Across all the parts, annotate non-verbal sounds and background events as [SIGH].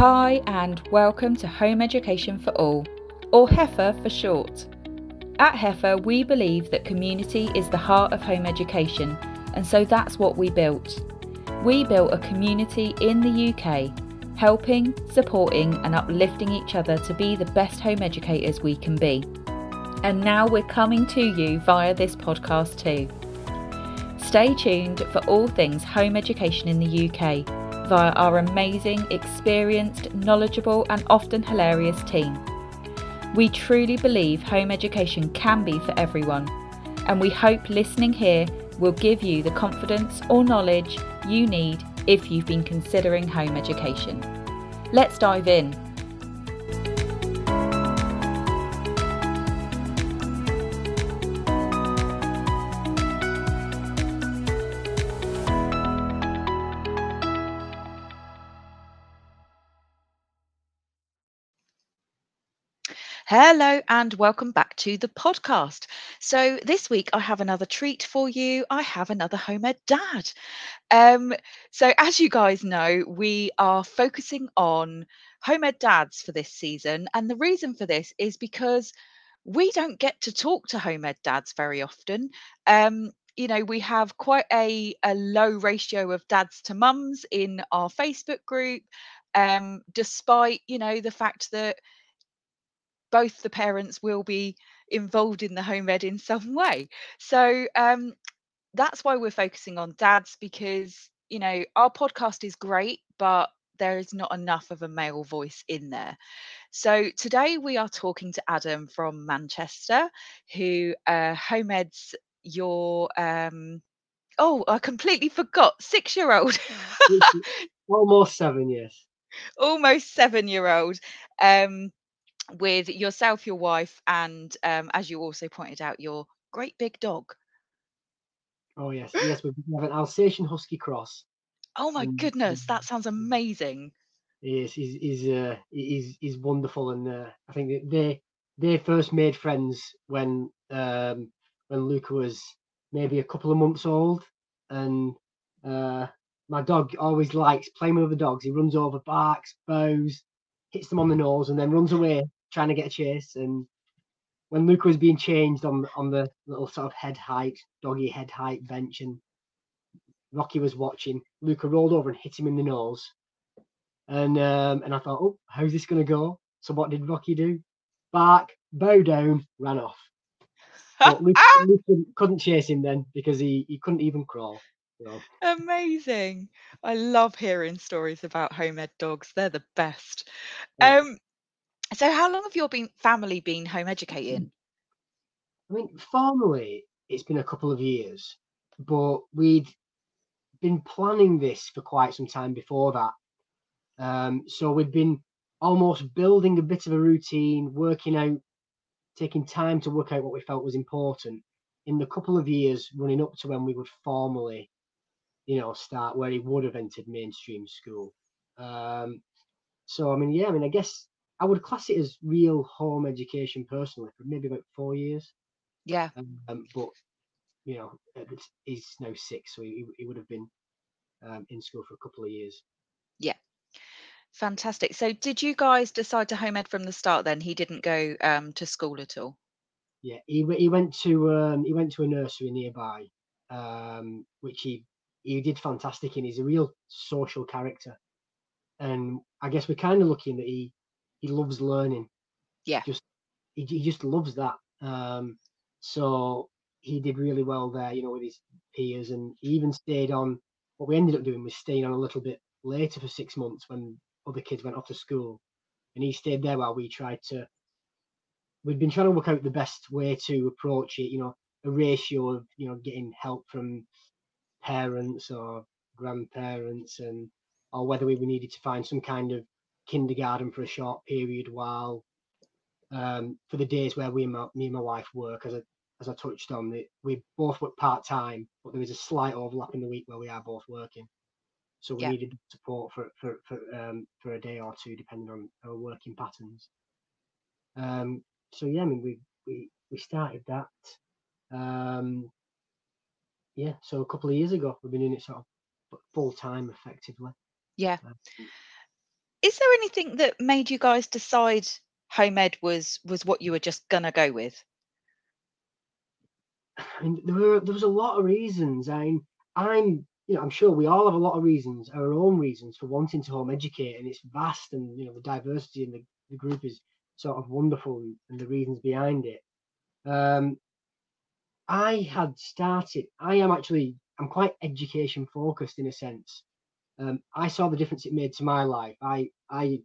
Hi, and welcome to Home Education for All, or HEFA for short. At HEFA, we believe that community is the heart of home education, and so that's what we built. We built a community in the UK, helping, supporting, and uplifting each other to be the best home educators we can be. And now we're coming to you via this podcast too. Stay tuned for all things home education in the UK via our amazing, experienced, knowledgeable, and often hilarious team. We truly believe home education can be for everyone, and we hope listening here will give you the confidence or knowledge you need if you've been considering home education. Let's dive in. Hello and welcome back to the podcast. So this week I have another treat for you. I have another home ed dad. Um, so as you guys know, we are focusing on home ed dads for this season, and the reason for this is because we don't get to talk to home ed dads very often. Um, you know, we have quite a, a low ratio of dads to mums in our Facebook group, um, despite you know the fact that both the parents will be involved in the home ed in some [LAUGHS] way. So um, that's why we're focusing on dads because, you know, our podcast is great, but there is not enough of a male voice in there. So today we are talking to Adam from Manchester, who uh, home eds your. Um, oh, I completely forgot. Six year old. Almost [LAUGHS] seven, yes. Almost seven year old. Um, with yourself, your wife, and um, as you also pointed out, your great big dog. Oh yes, [GASPS] yes, we have an Alsatian Husky cross. Oh my goodness, that sounds amazing. Yes, he's he's uh, he's he's wonderful, and uh, I think they they first made friends when um, when Luca was maybe a couple of months old, and uh, my dog always likes playing with the dogs. He runs over, barks, bows, hits them on the nose, and then runs away trying to get a chase. And when Luca was being changed on on the little sort of head height, doggy head height bench, and Rocky was watching, Luca rolled over and hit him in the nose. And um, and I thought, oh, how's this going to go? So what did Rocky do? Bark, bow down, ran off. [LAUGHS] But Luca, Luca couldn't chase him then because he, he couldn't even crawl. So. Amazing. I love hearing stories about home ed dogs. They're the best. Yeah. Um, so how long have your been family been home educating? I mean, formally, it's been a couple of years, but we'd been planning this for quite some time before that. Um, so we'd been almost building a bit of a routine, working out, taking time to work out what we felt was important in the couple of years running up to when we would formally, you know, start where he would have entered mainstream school. Um, so I mean, yeah, I mean, I guess I would class it as real home education personally for maybe about four years. Yeah. Um, but you know, he's now six, so he, he would have been um, in school for a couple of years. Yeah. Fantastic. So, did you guys decide to home ed from the start? Then he didn't go um, to school at all. Yeah, he he went to um, he went to a nursery nearby, um, which he he did fantastic in. He's a real social character, and I guess we're kind of looking that he he loves learning. Yeah. Just he, he just loves that. Um, so he did really well there, you know, with his peers, and he even stayed on. What we ended up doing was staying on a little bit later for six months when other kids went off to school, and he stayed there while we tried to. We'd been trying to work out the best way to approach it, you know, a ratio of you know getting help from parents or grandparents, and or whether we needed to find some kind of kindergarten for a short period while um, for the days where we and my, me and my wife work as I, as I touched on we both work part time, but there is a slight overlap in the week where we are both working. So we yeah. needed support for for for, um, for a day or two, depending on our working patterns. Um, so yeah, I mean we we we started that. Um, yeah, so a couple of years ago, we've been in it sort of full time, effectively. Yeah. Is there anything that made you guys decide home ed was was what you were just gonna go with? I mean, there were there was a lot of reasons. I'm I'm you know I'm sure we all have a lot of reasons, our own reasons for wanting to home educate, and it's vast, and you know the diversity in the, the group is sort of wonderful, and the reasons behind it. Um, I had started. I am actually I'm quite education focused in a sense. Um, I saw the difference it made to my life. I I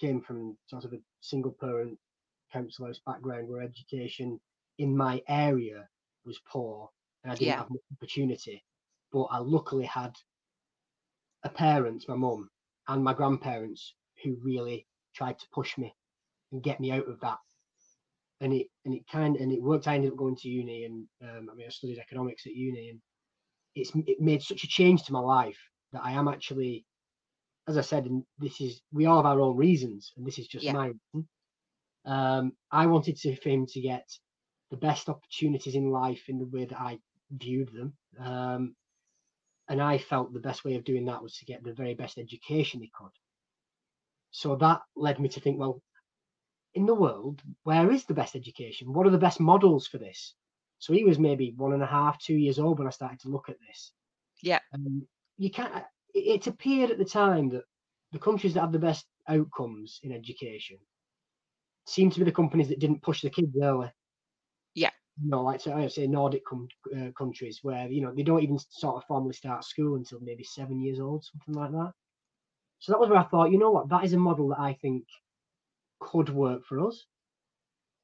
came from sort of a single parent council house background where education in my area was poor and I didn't Yeah. have much opportunity. But I luckily had a parent, my mum, and my grandparents who really tried to push me and get me out of that. And it and it kind and it worked. I ended up going to uni, and um, I mean I studied economics at uni, and it's it made such a change to my life that I am actually, as I said, and this is we all have our own reasons, and this is just Yeah. my reason. Um, I wanted to for him to get the best opportunities in life in the way that I viewed them. Um, and I felt the best way of doing that was to get the very best education he could. So that led me to think, well, in the world, where is the best education? What are the best models for this? So he was maybe one and a half, two years old when I started to look at this. Yeah. Um, you can't. It, it appeared at the time that the countries that have the best outcomes in education seem to be the companies that didn't push the kids early. Yeah. You know, like so I say Nordic com- uh, countries where you know they don't even sort of formally start school until maybe seven years old, something like that. So that was where I thought, you know what, that is a model that I think could work for us.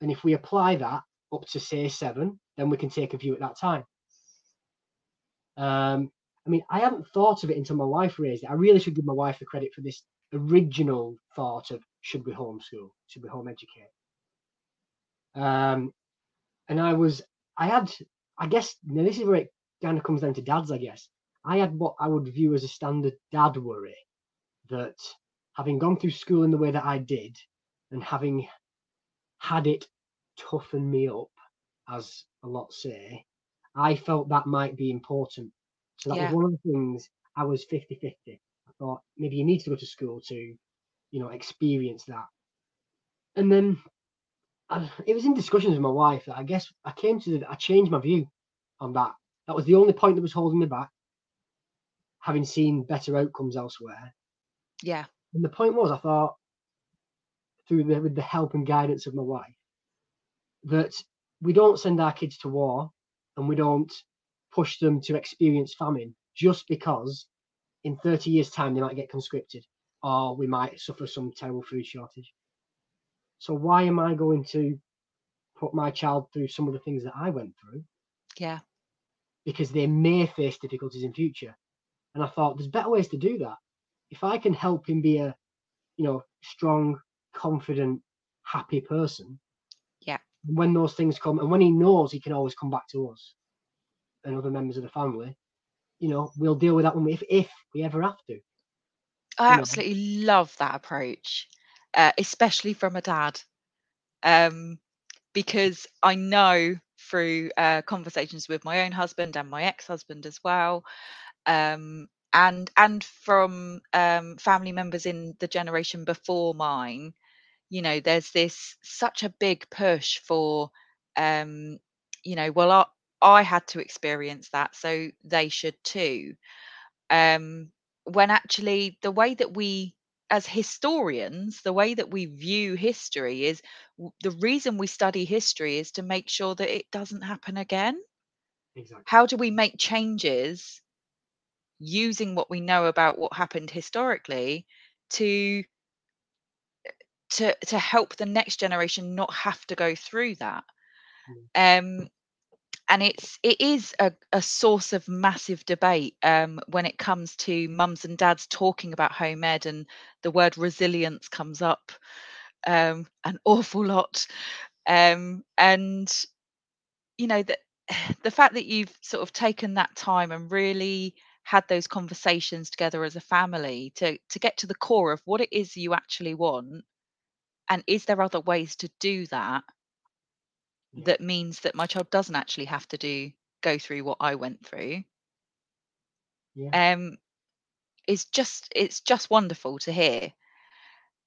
And if we apply that up to say seven, then we can take a view at that time. Um, I mean, I haven't thought of it until my wife raised it. I really should give my wife the credit for this original thought of should we homeschool, should we home educate. Um, and I was, I had, I guess, now this is where it kind of comes down to dads, I guess. I had what I would view as a standard dad worry that having gone through school in the way that I did and having had it toughen me up, as a lot say, I felt that might be important. So that Yeah. was one of the things I was 50 50. I thought maybe you need to go to school to, you know, experience that. And then I, it was in discussions with my wife that I guess I came to, the, I changed my view on that. That was the only point that was holding me back, having seen better outcomes elsewhere. Yeah. And the point was, I thought, through the with the help and guidance of my wife, that we don't send our kids to war and we don't push them to experience famine just because in 30 years' time they might get conscripted or we might suffer some terrible food shortage. So why am I going to put my child through some of the things that I went through Yeah. because they may face difficulties in future? And I thought there's better ways to do that. If I can help him be a, you know, strong, confident, happy person. Yeah. When those things come, and when he knows he can always come back to us and other members of the family, you know, we'll deal with that when we, if if we ever have to. I You know. absolutely love that approach, uh, especially from a dad, um, because I know through uh, conversations with my own husband and my ex-husband as well, um, and and from um, family members in the generation before mine, you know, there's this such a big push for, um, you know, well, I, I had to experience that, so they should too. Um, when actually the way that we as historians the way that we view history is the reason we study history is to make sure that it doesn't happen again. Exactly. how do we make changes using what we know about what happened historically to to to help the next generation not have to go through that? Um and it's it is a, a source of massive debate um, when it comes to mums and dads talking about home ed and the word resilience comes up um, an [LAUGHS] awful lot. Um, and you know that [SIGHS] the fact that you've sort of taken that time and really had those conversations together as a family to to get to the core of what it is you actually want and is there other ways to do that Yeah. that means that my child doesn't actually have to do go through what I went through Yeah. um is just it's just wonderful to hear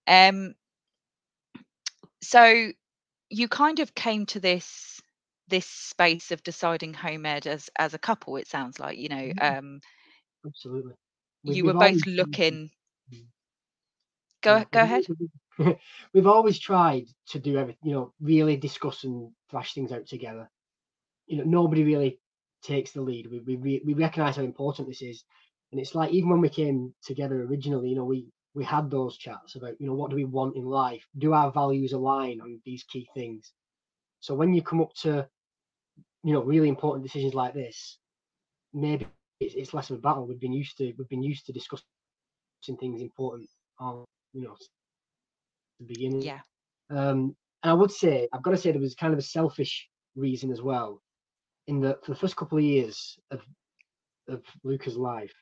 Um, so you kind of came to this this space of deciding home ed as as a couple. It sounds like you know. Um, absolutely. We've, you were both always tried to, looking. Mm. Go go ahead. [LAUGHS] we've always tried to do everything, you know, really discuss and thrash things out together. You know, nobody really takes the lead. We we we, recognise how important this is, and it's like even when we came together originally, you know, we we had those chats about, you know, what do we want in life? Do our values align on these key things? So when you come up to, you know, really important decisions like this, maybe it's, it's less of a battle. We've been used to we've been used to discussing things important on, you know, the beginning. Yeah. Um, and I would say I've got to say there was kind of a selfish reason as well, in that for the first couple of years of of Luca's life,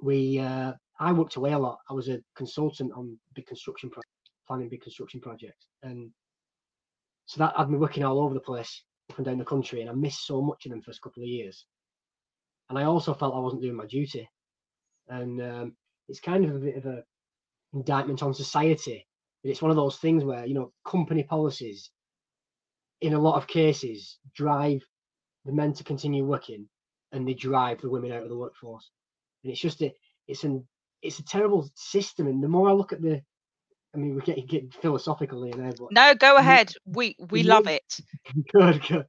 we uh, I worked away a lot. I was a consultant on big construction pro- planning big construction projects, and so that had me working all over the place, up and down the country, and I missed so much in them first couple of years. And I also felt I wasn't doing my duty, and um, it's kind of a bit of a indictment on society. But it's one of those things where you know company policies, in a lot of cases, drive the men to continue working, and they drive the women out of the workforce. And it's just a it's an it's a terrible system. And the more I look at the, I mean, we get get philosophical here now, but No, go ahead. We we more love it. [LAUGHS] good, good.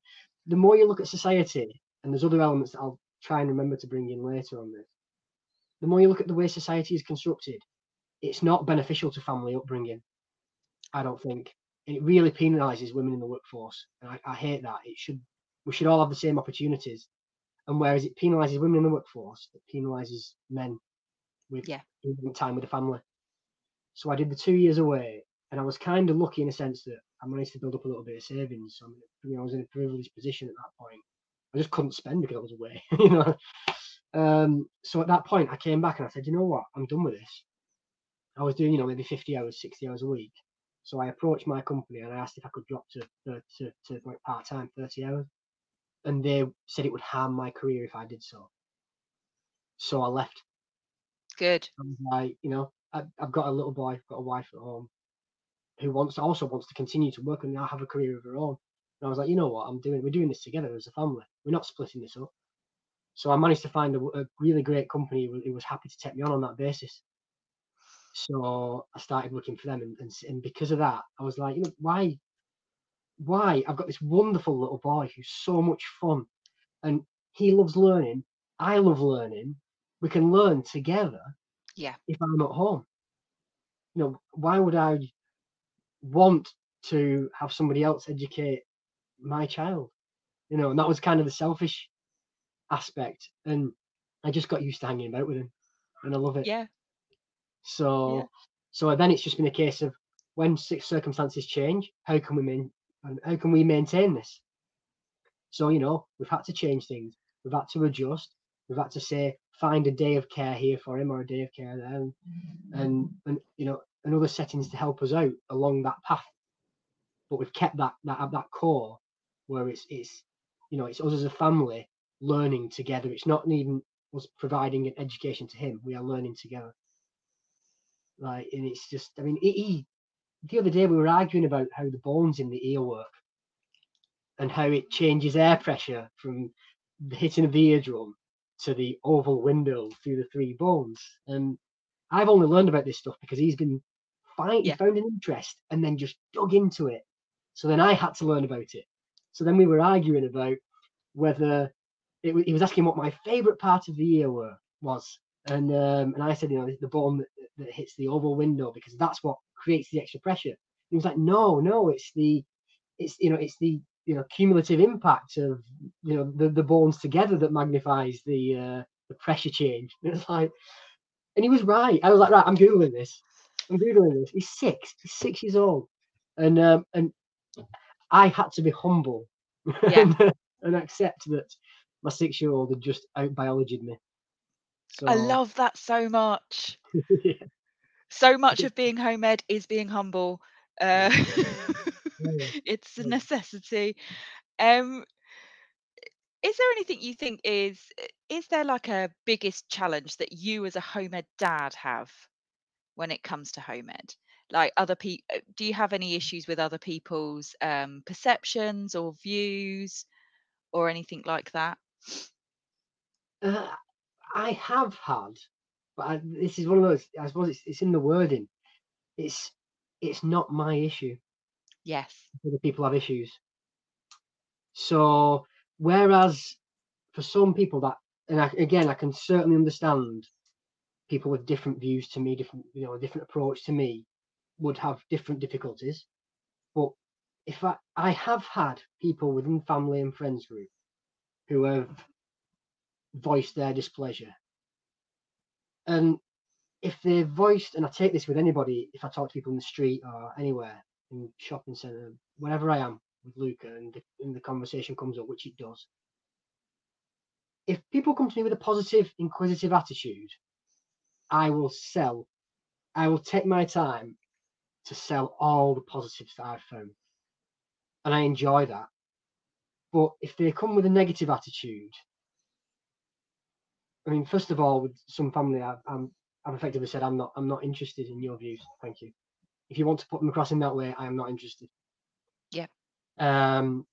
The more you look at society, and there's other elements that I'll try and remember to bring in later on this. The more you look at the way society is constructed, it's not beneficial to family upbringing. I don't think. And it really penalises women in the workforce, and I, I hate that. It should we should all have the same opportunities. And whereas it penalises women in the workforce, it penalises men with Yeah. time with the family. So I did the two years away, and I was kind of lucky in a sense that I managed to build up a little bit of savings. So you know, I was in a privileged position at that point. I just couldn't spend because I was away, [LAUGHS] you know. Um, so at that point, I came back and I said, you know what, I'm done with this. I was doing, you know, maybe 50 hours, 60 hours a week. So I approached my company and I asked if I could drop to to, to, like part time, 30 hours, and they said it would harm my career if I did so. So I left. Good. I was like, you know, I, I've got a little boy, I've got a wife at home, who wants also wants to continue to work and now have a career of her own. And I was like, you know what, I'm doing, we're doing this together as a family. We're not splitting this up. So I managed to find a, a really great company who was happy to take me on on that basis. So I started looking for them, and, and and because of that, I was like, you know, why, why? I've got this wonderful little boy who's so much fun, and he loves learning. I love learning. We can learn together Yeah. if I'm at home. You know, why would I want to have somebody else educate my child? You know, and that was kind of the selfish aspect, and I just got used to hanging about with him, and I love it. Yeah. So, Yeah. so then it's just been a case of when circumstances change, how can we main, how can we maintain this? So you know, we've had to change things. We've had to adjust. We've had to say find a day of care here for him or a day of care there, and and, mm-hmm. and you know, and other settings to help us out along that path. But we've kept that that at that core where it's it's you know it's us as a family learning together. It's not even us providing an education to him. We are learning together. Like, and it's just, I mean, he, he the other day we were arguing about how the bones in the ear work and how it changes air pressure from the hitting of the eardrum to the oval window through the three bones. And I've only learned about this stuff because he's been fine, Yeah. found an interest and then just dug into it. So then I had to learn about it. So then we were arguing about whether it, he was asking what my favorite part of the ear were was. And um, and I said, you know, the bone that, hits the oval window because that's what creates the extra pressure. He was like, no, no, it's the, it's you know, it's the you know cumulative impact of you know the, the bones together that magnifies the uh, the pressure change. [LAUGHS] And it's like, and he was right. I was like, right, I'm googling this. I'm googling this. He's six. He's six years old, and um, and I had to be humble Yeah. [LAUGHS] and, and accept that my six year old had just out biologied me. So I love that so much. [LAUGHS] yeah, So much of being home ed is being humble. Uh, [LAUGHS] it's a necessity. Um, is there anything you think is is there like a biggest challenge that you as a home ed dad have when it comes to home ed? like other people uh, do you have any issues with other people's um, perceptions or views or anything like that uh, i have had but I, this is one of those i suppose it's, it's in the wording. It's it's not my issue. Yes. Other people have issues. So whereas for some people that and I, again i can certainly understand people with different views to me different you know a different approach to me would have different difficulties. But if i i have had people within family and friends group who have voiced their displeasure. And if they've voiced and i take this with anybody if i talk to people in the street or anywhere in shopping center wherever i am with luca and the, and the conversation comes up which it does if people come to me with a positive inquisitive attitude i will sell i will take my time to sell all the positives that i've found. And i enjoy that. But if they come with a negative attitude i mean first of all with some family i've, I'm, I've effectively said i'm not i'm not interested in your views thank you. If you want to put them across in that way i am not interested. Yeah. um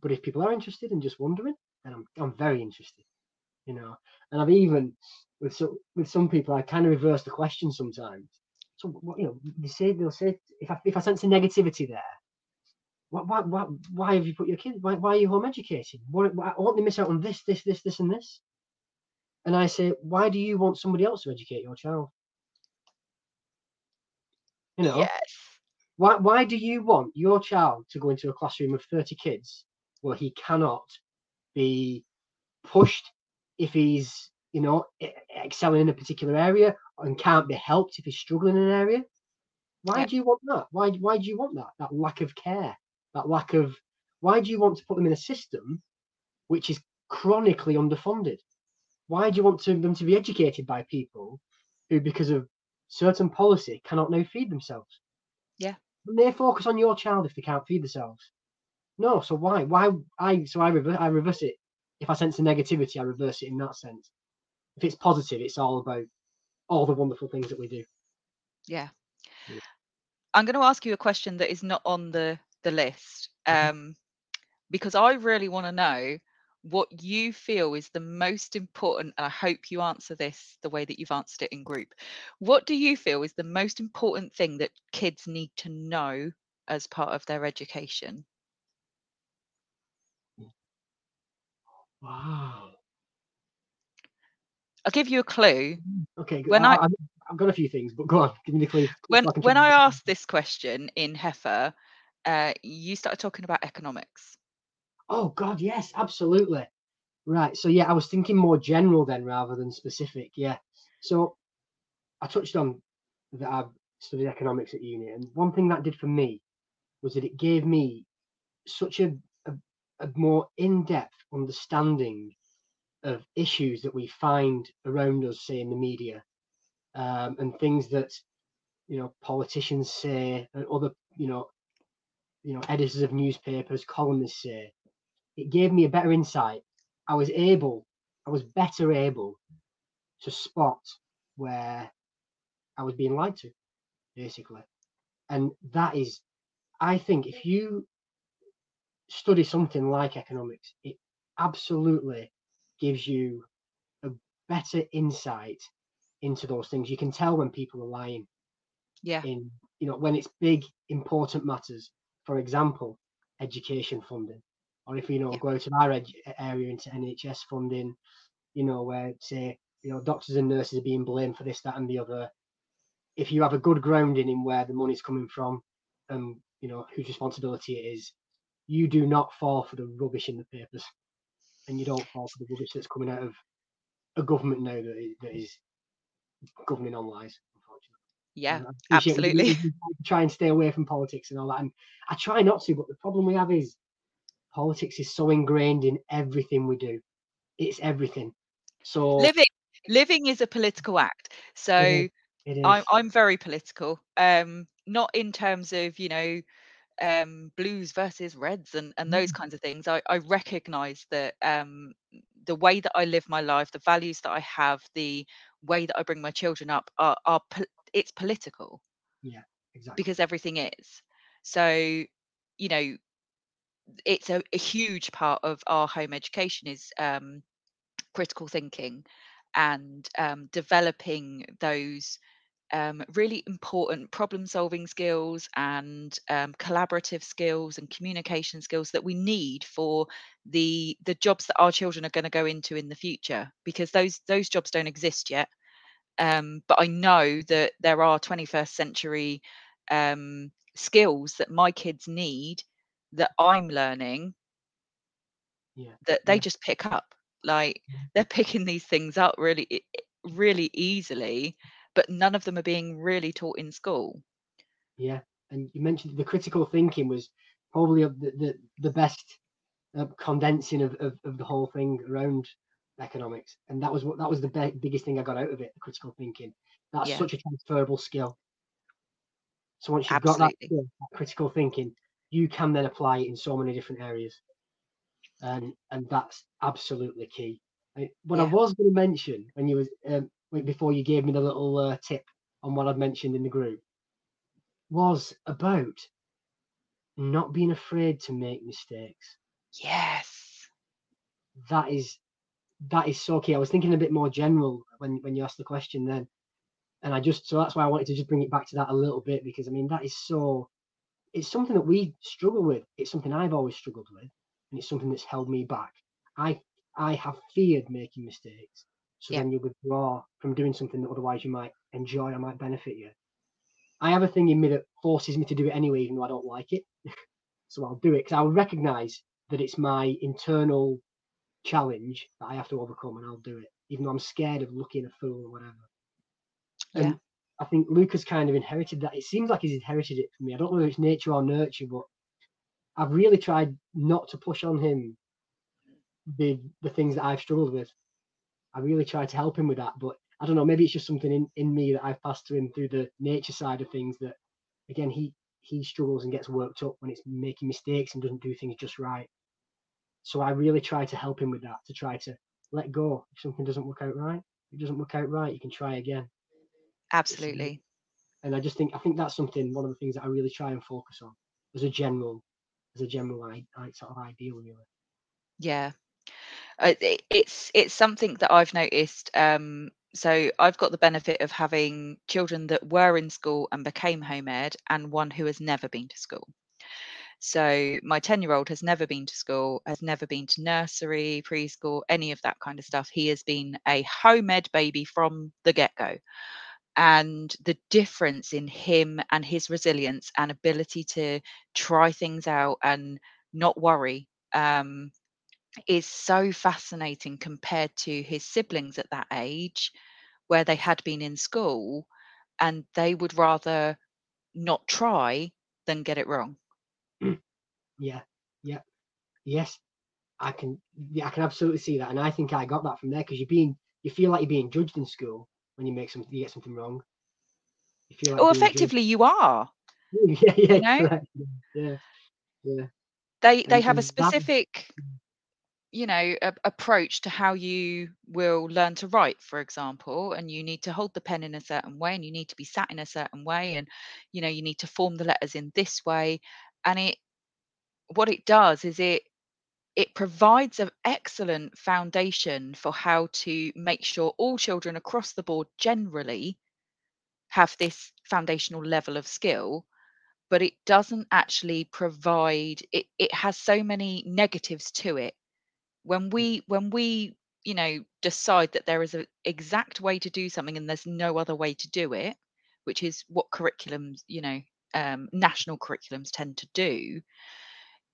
but if people are interested and just wondering then i'm, I'm very interested you know. And i've even with so with some people i kind of reverse the question sometimes. So what you know they say they'll say if i if i sense a negativity there why, why, why, why have you put your kids why, why are you home educated? What, why, won't they miss out on this this this this and this and i say why do you want somebody else to educate your child? You know? Yes. Why, why do you want your child to go into a classroom of 30 kids where he cannot be pushed if he's you know excelling in a particular area and can't be helped if he's struggling in an area? Why Yep. do you want that? Why why do you want that? That lack of care that lack of why do you want to put them in a system which is chronically underfunded why do you want to, them to be educated by people who because of certain policy cannot now feed themselves Yeah. and they focus on your child if they can't feed themselves no so why why i so i reverse i reverse it if i sense a negativity i reverse it in that sense if it's positive it's all about all the wonderful things that we do yeah Yeah. i'm going to ask you a question that is not on the the list Mhm. um because i really want to know what you feel is the most important and i hope you answer this the way that you've answered it in group. What do you feel is the most important thing that kids need to know as part of their education? Wow. I'll give you a clue. Okay. When I, I- I, have got a few things but go on give me the clue when I when i asked this question in HEFA uh, you started talking about economics oh god yes absolutely. Right so yeah i was thinking more general then rather than specific yeah. So i touched on that i've studied economics at uni and one thing that did for me was that it gave me such a, a, a more in-depth understanding of issues that we find around us say in the media um, and things that you know politicians say and other you know you know editors of newspapers columnists say it gave me a better insight. I was able i was better able to spot where i was being lied to basically. And that is i think if you study something like economics it absolutely gives you a better insight into those things. You can tell when people are lying yeah. in you know when it's big important matters. For example education funding or if you know Yeah. go out of our ed- area into nhs funding you know where say you know doctors and nurses are being blamed for this that and the other if you have a good grounding in where the money's coming from and you know whose responsibility it is you do not fall for the rubbish in the papers and you don't fall for the rubbish that's coming out of a government now that is, that is governing on lies unfortunately yeah and I appreciate we- we- absolutely. try and stay away from politics and all that. And I try not to, but the problem we have is politics is so ingrained in everything we do. It's everything. So living living is a political act so it is. I'm I'm very political. Um, not in terms of you know um, blues versus reds and and those kinds of things. I I recognise that um, the way that I live my life, the values that I have, the way that I bring my children up are are it's political. Yeah. exactly. because everything is. So, you know, it's a, a huge part of our home education is um, critical thinking and um, developing those um, really important problem solving skills and um, collaborative skills and communication skills that we need for the the jobs that our children are going to go into in the future because those those jobs don't exist yet. Um, but i know that there are 21st century um, skills that my kids need that i'm learning yeah that they yeah, just pick up like yeah. they're picking these things up really really easily but none of them are being really taught in school Yeah, and you mentioned the critical thinking was probably the the, the best uh, condensing of, of, of the whole thing around economics, and that was what that was the be- biggest thing I got out of it. The critical thinking. That's such a transferable skill. So once you've got that, skill, that critical thinking, you can then apply it in so many different areas, and and that's absolutely key. I, what I was going to mention when you was um, before you gave me the little uh, tip on what I'd mentioned in the group was about not being afraid to make mistakes. yes That is that is so key. I was thinking a bit more general when when you asked the question then, and I just so that's why I wanted to just bring it back to that a little bit because I mean that is so it's something that we struggle with. It's something I've always struggled with, and it's something that's held me back. I I have feared making mistakes, so Yeah. then you withdraw from doing something that otherwise you might enjoy or might benefit you. I have a thing in me that forces me to do it anyway, even though I don't like it. [LAUGHS] so I'll do it because I'll recognise that it's my internal challenge that I have to overcome, and I'll do it, even though I'm scared of looking a fool or whatever. And Yeah. I think Luca's kind of inherited that. It seems like he's inherited it from me. I don't know if it's nature or nurture, but I've really tried not to push on him the the things that I've struggled with. I really tried to help him with that, but I don't know. Maybe it's just something in, in me that I've passed to him through the nature side of things. That again, he he struggles and gets worked up when it's making mistakes and doesn't do things just right. So I really try to help him with that to try to let go if something doesn't work out right. If it doesn't work out right, you can try again. Absolutely. and I just think I think that's something one of the things that I really try and focus on as a general as a general I, I sort of ideal really. yeah. Uh, it- it's it's something that i've noticed um so i've got the benefit of having children that were in school and became home ed and one who has never been to school. So my 10 year old has never been to school has never been to nursery preschool any of that kind of stuff. He has been a home ed baby from the get-go and the difference in him and his resilience and ability to try things out and not worry um, is so fascinating compared to his siblings at that age where they had been in school and they would rather not try than get it wrong. Yeah, yeah, yes, I can. Yeah, I can absolutely see that, and I think I got that from there because you're being you feel like you're being judged in school when you make something you get something wrong. You feel like oh, being judged. effectively you are [LAUGHS] yeah, yeah, know? correct. Yeah, yeah, they they And- have a and that- specific you know a, approach to how you will learn to write for example and you need to hold the pen in a certain way and you need to be sat in a certain way and you know you need to form the letters in this way and it what it does is it it provides an excellent foundation for how to make sure all children across the board generally have this foundational level of skill but it doesn't actually provide it it has so many negatives to it. When we when we you know decide that there is an exact way to do something and there's no other way to do it which is what curriculums you know um, national curriculums tend to do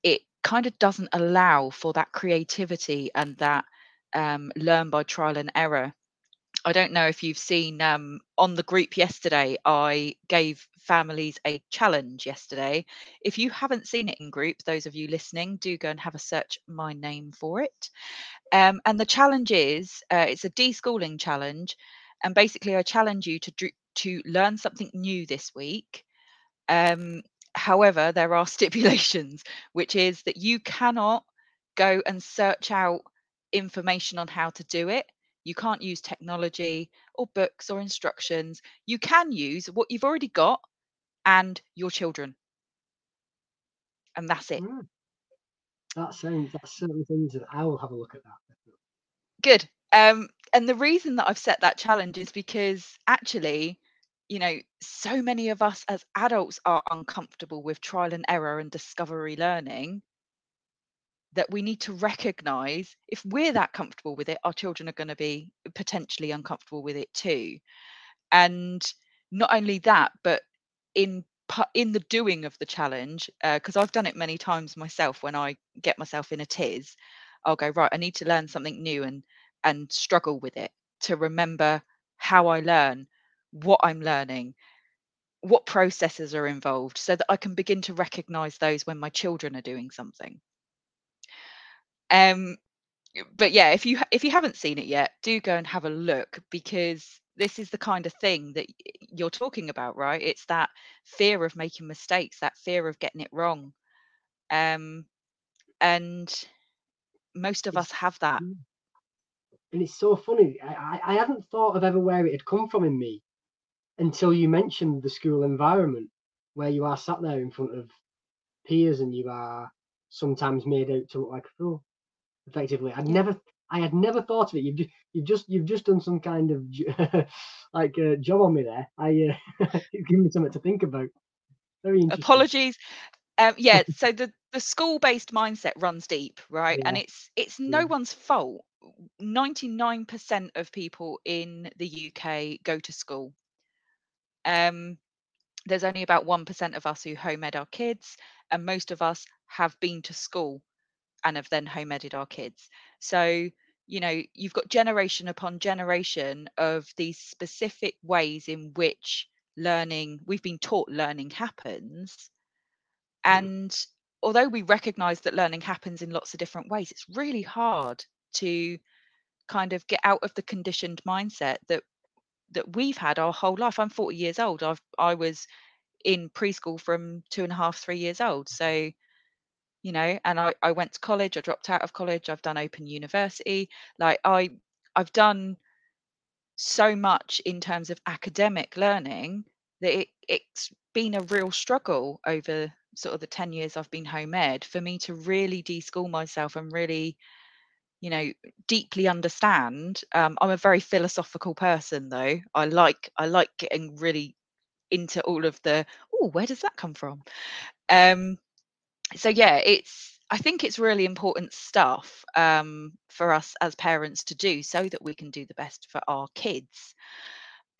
it kind of doesn't allow for that creativity and that um, learn by trial and error I don't know if you've seen um, on the group yesterday, I gave families a challenge yesterday. If you haven't seen it in group, those of you listening, do go and have a search my name for it. Um, and the challenge is uh, it's a deschooling challenge. And basically, I challenge you to, dr- to learn something new this week. Um, however, there are [LAUGHS] stipulations, which is that you cannot go and search out information on how to do it. You can't use technology or books or instructions. You can use what you've already got and your children. And that's it. Mm. That sounds that's certainly things that I will have a look at that. Good. Um, and the reason that I've set that challenge is because actually, you know, so many of us as adults are uncomfortable with trial and error and discovery learning that we need to recognize if we're that comfortable with it, our children are going to be potentially uncomfortable with it too. And not only that, but in in the doing of the challenge, because uh, I've done it many times myself when I get myself in a tiz, I'll go, right, I need to learn something new and and struggle with it to remember how I learn, what I'm learning, what processes are involved, so that I can begin to recognize those when my children are doing something. Um, but yeah, if you if you haven't seen it yet, do go and have a look because this is the kind of thing that you're talking about, right? It's that fear of making mistakes, that fear of getting it wrong. Um, and most of us have that. And it's so funny. I, I hadn't thought of ever where it had come from in me until you mentioned the school environment where you are sat there in front of peers and you are sometimes made out to look like a fool effectively. I'd never, I had never thought of it. You've just, you've just, you've just done some kind of [LAUGHS] like uh, job on me there. I, uh, [LAUGHS] you've given me something to think about. Very interesting. Apologies. Um, yeah. [LAUGHS] so the the school based mindset runs deep, right? Yeah. And it's it's no yeah. one's fault. Ninety nine percent of people in the UK go to school. Um, there's only about one percent of us who home ed our kids, and most of us have been to school and have then home edited our kids. So, you know, you've got generation upon generation of these specific ways in which learning, we've been taught learning happens. Mm. And although we recognize that learning happens in lots of different ways, it's really hard to kind of get out of the conditioned mindset that that we've had our whole life. I'm 40 years old. I've I was in preschool from two and a half, three years old. So you know and I, I went to college i dropped out of college i've done open university like i i've done so much in terms of academic learning that it, it's been a real struggle over sort of the 10 years i've been home ed for me to really de-school myself and really you know deeply understand. Um, i'm a very philosophical person though. I like i like getting really into all of the oh where does that come from? Um so yeah it's i think it's really important stuff um, for us as parents to do so that we can do the best for our kids.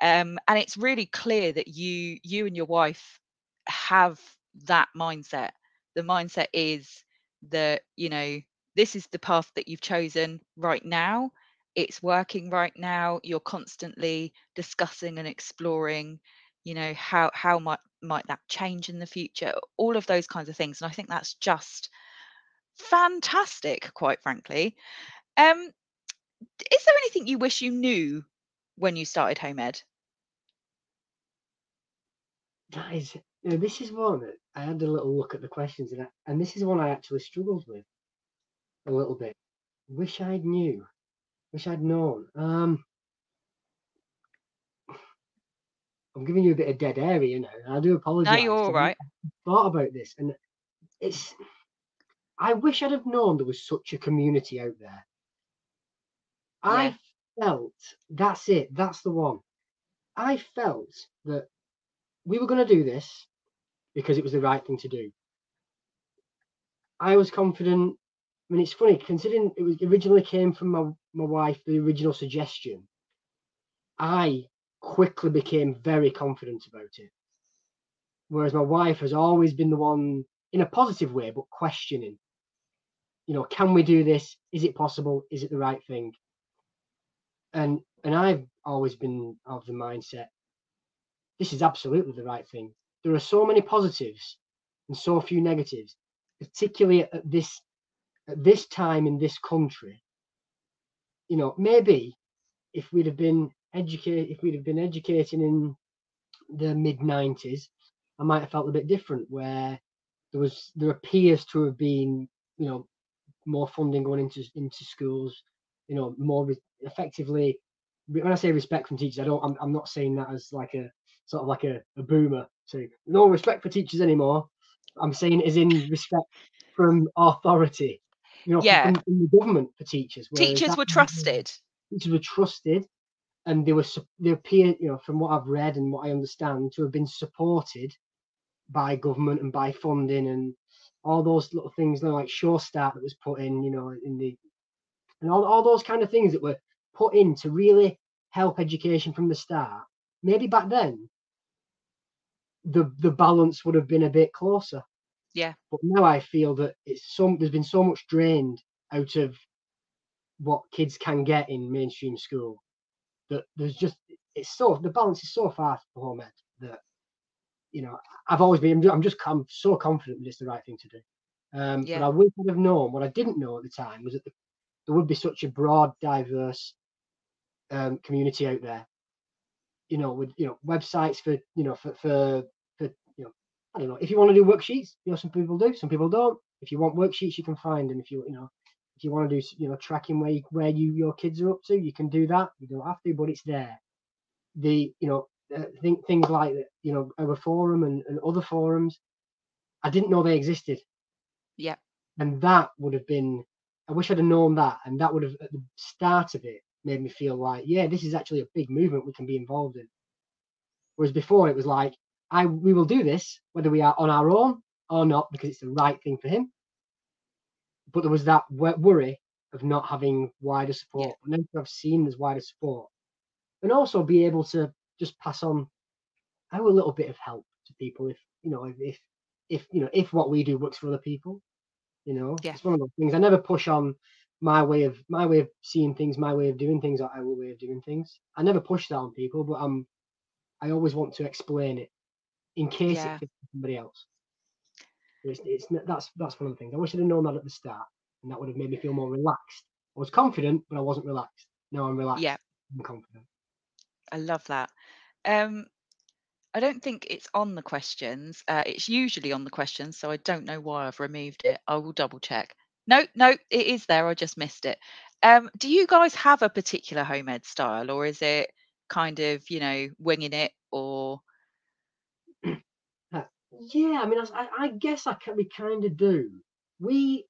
Um, and it's really clear that you you and your wife have that mindset. The mindset is that you know this is the path that you've chosen right now. It's working right now. You're constantly discussing and exploring you know how how might might that change in the future? All of those kinds of things and i think that's just fantastic quite frankly. Um is there anything you wish you knew when you started home ed? That is you know, this is one that i had a little look at the questions and I, and this is one i actually struggled with a little bit wish i'd knew wish i'd known um I'm giving you a bit of dead air, you know. I do apologize. No, you're all right. I thought about this, and it's. I wish I'd have known there was such a community out there. Yeah. I felt that's it. That's the one. I felt that we were going to do this because it was the right thing to do. I was confident. I mean, it's funny considering it was originally came from my, my wife, the original suggestion. I quickly became very confident about it. Whereas my wife has always been the one in a positive way, but questioning. You know, can we do this? Is it possible? Is it the right thing? And and I've always been of the mindset, this is absolutely the right thing. There are so many positives and so few negatives, particularly at this at this time in this country. You know, maybe if we'd have been educate if we'd have been educating in the mid 90s i might have felt a bit different where there was there appears to have been you know more funding going into into schools you know more re- effectively when i say respect from teachers i don't I'm, I'm not saying that as like a sort of like a, a boomer So no respect for teachers anymore. I'm saying as in respect from authority. You know, Yeah. from, from the government for teachers. Teachers were trusted. Teachers were trusted, and they were they appear, you know, from what I've read and what I understand, to have been supported by government and by funding and all those little things, you know, like Sure Start that was put in, you know, in the and all, all those kind of things that were put in to really help education from the start. Maybe back then, the the balance would have been a bit closer. Yeah. But now I feel that it's some there's been so much drained out of what kids can get in mainstream school that there's just it's so the balance is so far from home ed that you know I've always been I'm just I'm so confident that it's the right thing to do. Um, Yeah. But I wish I'd have known what I didn't know at the time was that the, there would be such a broad, diverse um, community out there. You know, with you know websites for you know for for for you know I don't know if you want to do worksheets. You know, some people do, some people don't. If you want worksheets, you can find them. If you you know if you want to do you know tracking where you, where you your kids are up to, you can do that. You don't have to, but it's there. The you know uh, think things like. You know our forum and, and other forums. I didn't know they existed Yeah. and that would have been i wish i'd have known that and that would have at the start of it made me feel like yeah this is actually a big movement we can be involved in whereas before it was like i we will do this whether we are on our own or not because it's the right thing for him. But there was that worry of not having wider support. And then to have seen there's wider support and also be able to just pass on our little bit of help to people if you know if if, if you know if what we do works for other people you know? Yeah. it's one of those things. I never push on my way of my way of seeing things my way of doing things or our way of doing things. I never push that on people but i'm i always want to explain it in case Yeah. it fits somebody else it's, it's that's that's one of the things i wish i'd have known that at the start and that would have made me feel more relaxed i was confident but i wasn't relaxed now i'm relaxed Yeah. I'm confident I love that. Um, I don't think it's on the questions. Uh, it's usually on the questions, so I don't know why I've removed it. I will double check. No, no, it is there. I just missed it. Um, do you guys have a particular home ed style, or is it kind of you know winging it, or Yeah, I mean, I guess I can, we kind of do. We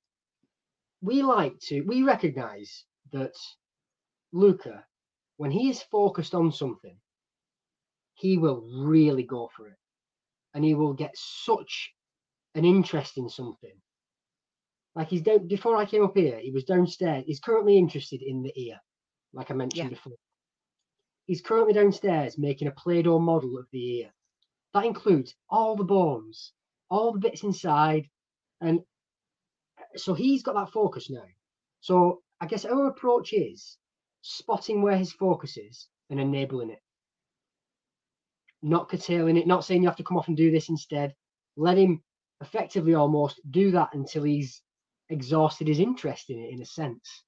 we like to we recognise that Luca, when he is focused on something, he will really go for it, and he will get such an interest in something. Like he's down before I came up here, he was downstairs. He's currently interested in the ear, like I mentioned Yeah. before. He's currently downstairs making a Play-Doh model of the ear. That includes all the bones, all the bits inside, and uh, so he's got that focus now. So I guess our approach is spotting where his focus is and enabling it. Not curtailing it, not saying you have to come off and do this instead. Let him effectively almost do that until he's exhausted his interest in it in a sense.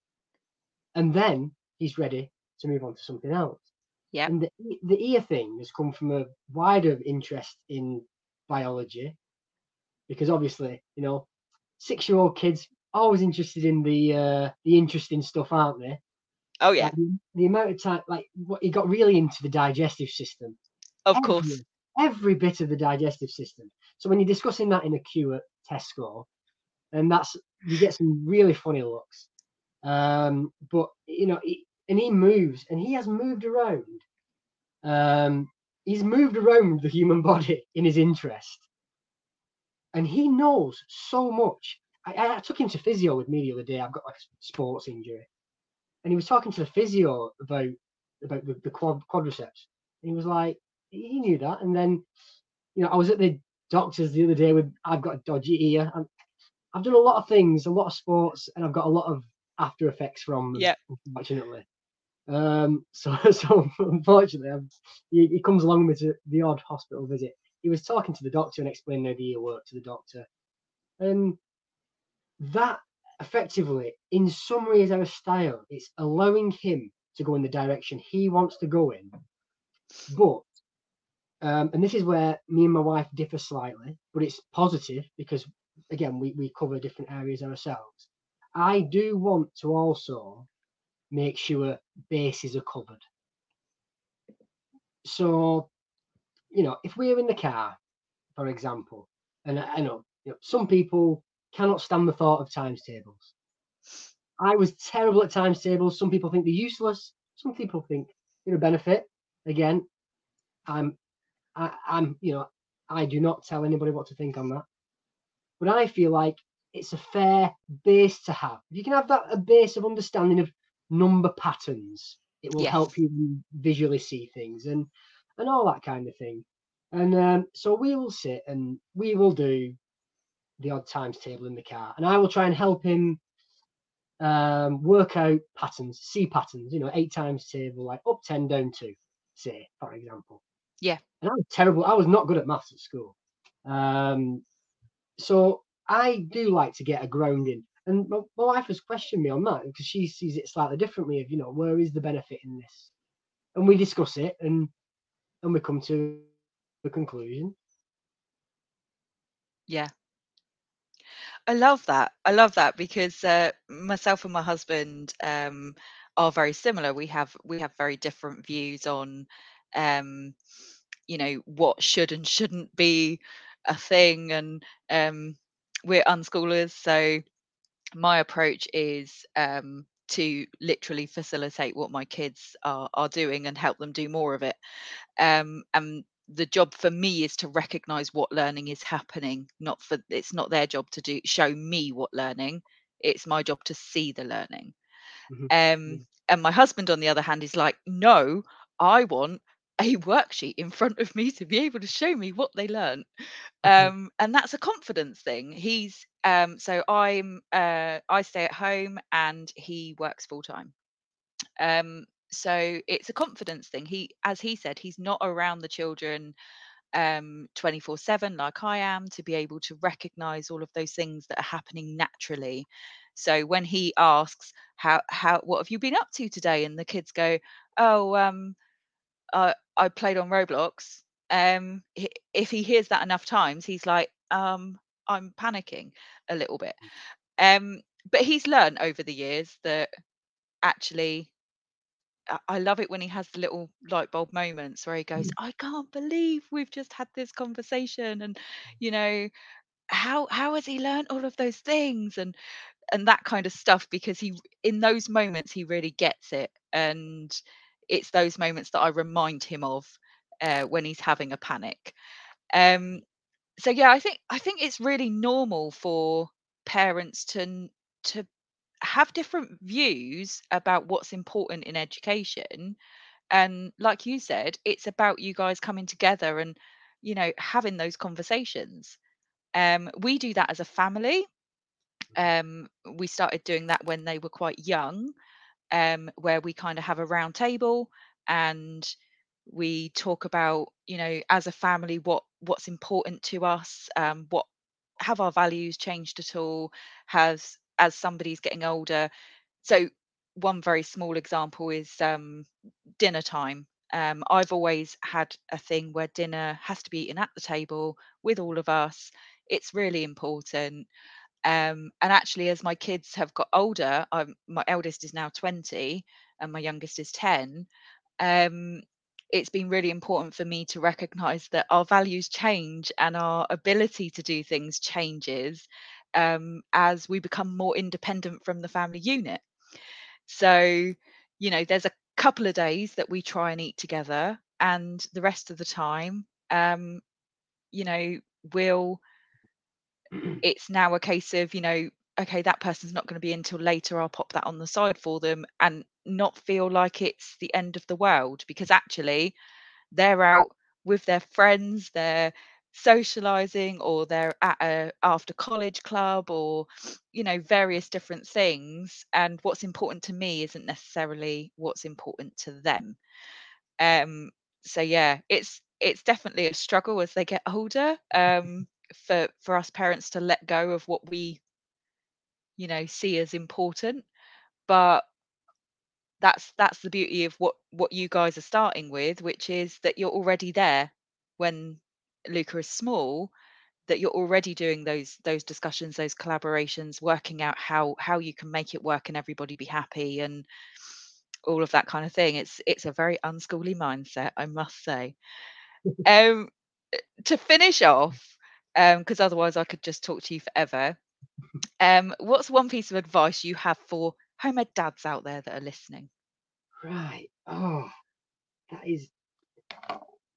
And then he's ready to move on to something else. Yep. And the, the ear thing has come from a wider interest in biology because obviously, you know, six year old kids always interested in the uh, the interesting stuff, aren't they? oh yeah, Like, the, the amount of time, like what he got really into the digestive system. of every, course, every bit of the digestive system. So when you're discussing that in a queue at Tesco, and that's you get some really funny looks. Um, but you know, he, and he moves, and he has moved around. Um, he's moved around the human [LAUGHS] body in his interest, and he knows so much. I, I I took him to physio with me the other day. I've got like a sports injury, and he was talking to the physio about about the, the quad, quadriceps. And he was like, he knew that. And then, you know, I was at the doctor's the other day with I've got a dodgy ear. And I've done a lot of things, a lot of sports, and I've got a lot of after effects from them, Yeah. unfortunately. Um, [LAUGHS] so, so unfortunately, he, he comes along with the, the odd hospital visit. He was talking to the doctor and explaining how the ear worked to the doctor, and that effectively, in summary, is our style. It's allowing him to go in the direction he wants to go in, but um, and this is where me and my wife differ slightly, but it's positive because again we, we cover different areas ourselves. I do want to also make sure bases are covered. So, you know, if we're in the car for example. And I, know, you know some people cannot stand the thought of times tables. I was terrible at times tables. Some people think they're useless. Some people think they're a benefit. Again, I'm, I, I'm, you know, I do not tell anybody what to think on that. But I feel like it's a fair base to have. If you can have that a base of understanding of number patterns, it will yes. help you visually see things and and all that kind of thing. And um, so we will sit and we will do the odd times table in the car, and I will try and help him um, work out patterns, see patterns. You know, eight times table, like up ten, down two, say for example. Yeah. And I was terrible. I was not good at maths at school. Um, so I do like to get a grounding. And my, my wife has questioned me on that because she sees it slightly differently of, you know, where is the benefit in this? And we discuss it and and we come to the conclusion. Yeah. I love that. I love that because uh, myself and my husband um, are very similar. We have we have very different views on, um, you know, what should and shouldn't be a thing, and um, we're unschoolers, so my approach is um, to literally facilitate what my kids are are doing and help them do more of it. Um, and the job for me is to recognize what learning is happening not for it's not their job to do show me what learning it's my job to see the learning mm-hmm. um mm-hmm. and my husband on the other hand is like no i want a worksheet in front of me to be able to show me what they learned um, and that's a confidence thing. He's um, so i'm uh, i stay at home and he works full time um, so it's a confidence thing. He as he said he's not around the children um 24 7 like i am to be able to recognize all of those things that are happening naturally. So when he asks how how what have you been up to today? and the kids go oh um uh, I played on Roblox. Um, if he hears that enough times, he's like, um, I'm panicking a little bit. Mm. Um, but he's learned over the years that actually I love it when he has the little light bulb moments where he goes, mm. I can't believe we've just had this conversation and you know how how has he learned all of those things and and that kind of stuff because he in those moments he really gets it and it's those moments that I remind him of uh, when he's having a panic. Um, so yeah, I think I think it's really normal for parents to to have different views about what's important in education. And like you said it's about you guys coming together and you know having those conversations. Um we do that as a family. Um we started doing that when they were quite young um, where we kind of have a round table and we talk about you know as a family what what's important to us um, what have our values changed at all has as somebody's getting older so one very small example is um, dinner time um, I've always had a thing where dinner has to be eaten at the table with all of us. It's really important. Um, and actually, as my kids have got older, I'm, my eldest is now 20 and my youngest is 10. Um, it's been really important for me to recognize that our values change and our ability to do things changes um, as we become more independent from the family unit. So, you know, there's a couple of days that we try and eat together, and the rest of the time, um, you know, we'll [CLEARS THROAT] it's now a case of you know okay that person's not going to be until later i'll pop that on the side for them and not feel like it's the end of the world because actually they're out with their friends they're socializing or they're at a after college club or you know various different things and what's important to me isn't necessarily what's important to them. Um so yeah it's it's definitely a struggle as they get older [LAUGHS] um for for us parents to let go of what we you know see as important but that's that's the beauty of what what you guys are starting with which is that you're already there when Luca is small that you're already doing those those discussions those collaborations working out how how you can make it work and everybody be happy and all of that kind of thing. It's it's a very unschooly mindset i must say. [LAUGHS] Um to finish off, because um, otherwise I could just talk to you forever. Um, what's one piece of advice you have for home homemade dads out there that are listening? Right. Oh, that is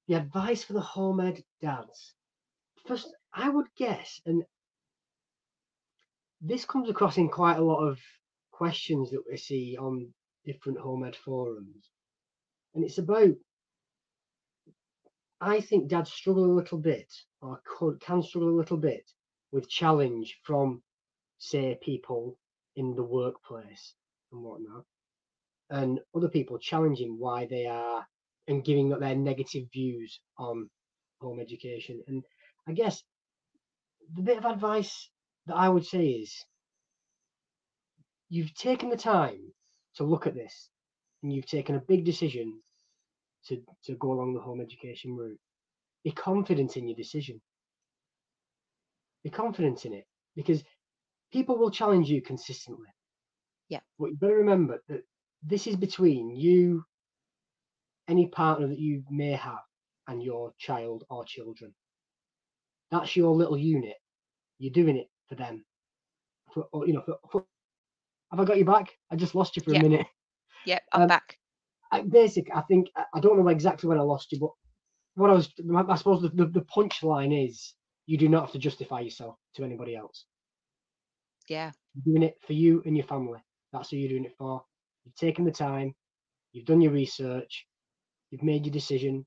the advice for the home homemade dads. First, I would guess, and this comes across in quite a lot of questions that we see on different home homemade forums, and it's about. I think dads struggle a little bit, or could, can struggle a little bit, with challenge from, say, people in the workplace and whatnot, and other people challenging why they are and giving their negative views on home education. And I guess the bit of advice that I would say is you've taken the time to look at this and you've taken a big decision to, to go along the home education route. Be confident in your decision. Be confident in it because people will challenge you consistently. Yeah. But you better remember that this is between you, any partner that you may have, and your child or children. That's your little unit. You're doing it for them. For, you know, for, for, have I got you back? I just lost you for yep. a minute. Yep, [LAUGHS] I'm um, back. I, basic, I think I don't know exactly when I lost you, but what I was, I suppose the, the, the punchline is you do not have to justify yourself to anybody else. Yeah. You're doing it for you and your family. That's who you're doing it for. You've taken the time, you've done your research, you've made your decision.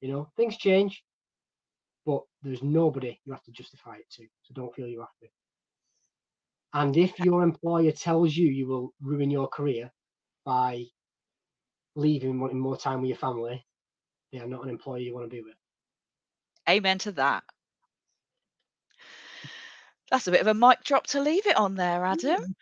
You know, things change, but there's nobody you have to justify it to. So don't feel you have to. And if your employer tells you you will ruin your career by leaving wanting more time with your family, they are not an employer you want to be with. Amen to that. That's a bit of a mic drop to leave it on there, Adam.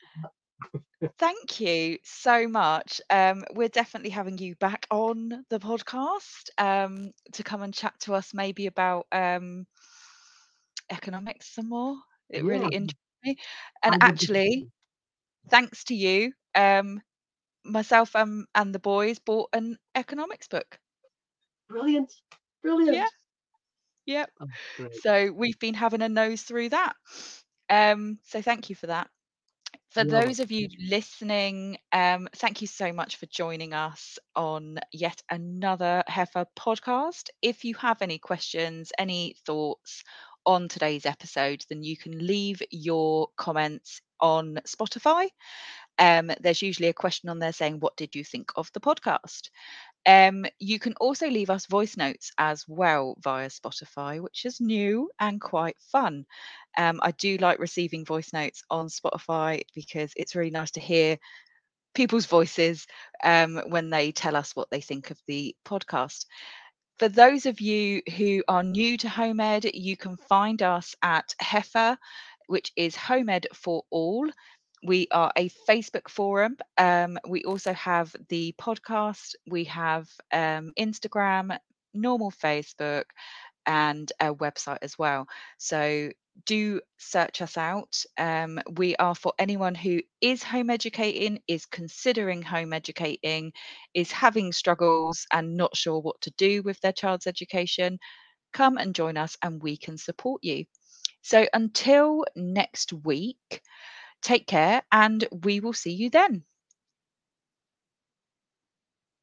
Thank you so much. Um, we're definitely having you back on the podcast um, to come and chat to us maybe about um, economics some more. It yeah. really interests me. And actually, thanks to you, um, myself and, and the boys bought an economics book. Brilliant. Brilliant. Yeah. Yep. Oh, so we've been having a nose through that. Um, so thank you for that. For those of you listening, um, thank you so much for joining us on yet another HEFA podcast. If you have any questions, any thoughts on today's episode, then you can leave your comments on Spotify. Um, there's usually a question on there saying, What did you think of the podcast? Um, you can also leave us voice notes as well via Spotify, which is new and quite fun. Um, I do like receiving voice notes on Spotify because it's really nice to hear people's voices um, when they tell us what they think of the podcast. For those of you who are new to Home Ed, you can find us at HEFA, which is Home Ed for All we are a Facebook forum. Um, we also have the podcast. We have um, Instagram, normal Facebook, and a website as well. So do search us out. Um, we are for anyone who is home educating, is considering home educating, is having struggles and not sure what to do with their child's education. Come and join us, and we can support you. So until next week. Take care, and we will see you then.